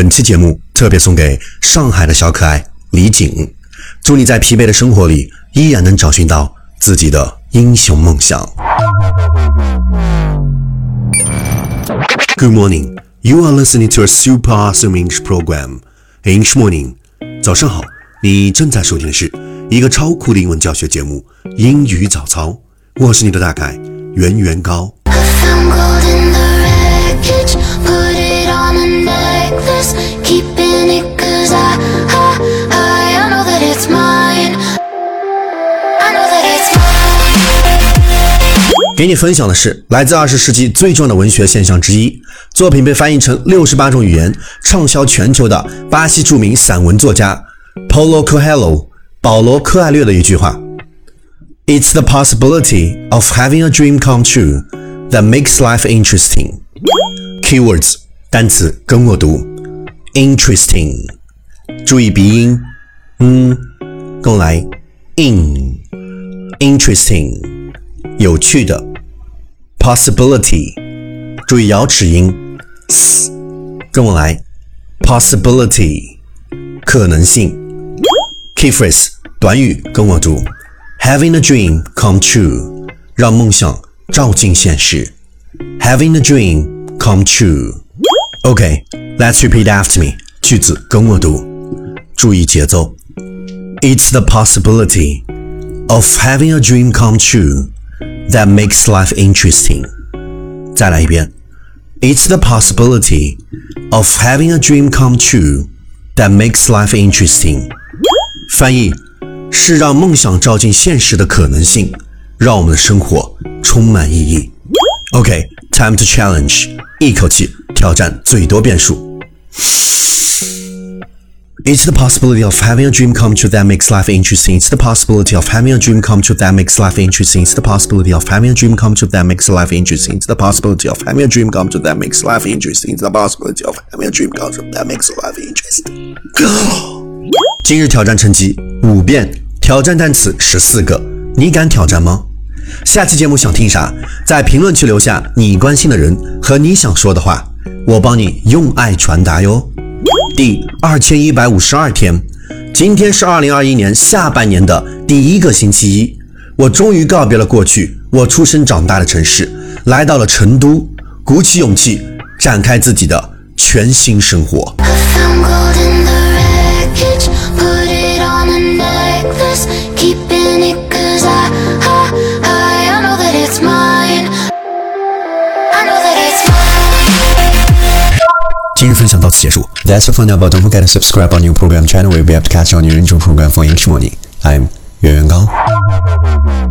本期节目特别送给上海的小可爱李景，祝你在疲惫的生活里依然能找寻到自己的英雄梦想。Good morning, you are listening to a super awesome English program. English morning，早上好，你正在收听的是一个超酷的英文教学节目——英语早操。我是你的大凯圆圆高。给你分享的是来自二十世纪最重要的文学现象之一，作品被翻译成六十八种语言，畅销全球的巴西著名散文作家 Paulo Coelho 保罗·柯艾略的一句话：“It's the possibility of having a dream come true that makes life interesting.” Keywords 单词跟我读：interesting，注意鼻音，嗯，跟我来，in，interesting。有趣的 ，possibility，注意咬齿音，s，跟我来，possibility，可能性，key phrase 短语跟我读，having a dream come true，让梦想照进现实，having a dream come true。OK，let's repeat after me，句子跟我读，注意节奏，It's the possibility of having a dream come true that makes life interesting. 再来一遍。It's the possibility of having a dream come true that makes life interesting. 翻译是让梦想照进现实的可能性，让我们的生活充满意义。OK, time to challenge. 一口气挑战最多变数。 It's the possibility of having a dream come true that makes life interesting. It's the possibility of having a dream come true that makes life interesting. It's the possibility of having a dream come true that makes life interesting. It's the possibility of having a dream come true that makes life interesting. It's the possibility of having a dream come true that makes life interesting. 今日挑战成绩五遍，挑战单词十四个，你敢挑战吗？下期节目想听啥？在评论区留下你关心的人和你想说的话，我帮你用爱传达哟。 第二千一百五十二天，今天是二零二一年下半年的第一个星期一，我终于告别了过去我出生长大的城市，来到了成都，鼓起勇气展开自己的全新生活。今日分享到此结束。That's all for now, but don't forget to subscribe our new program channel. We'll be able to catch our new intro program for each morning. I'm Yuan Yuan Gang.。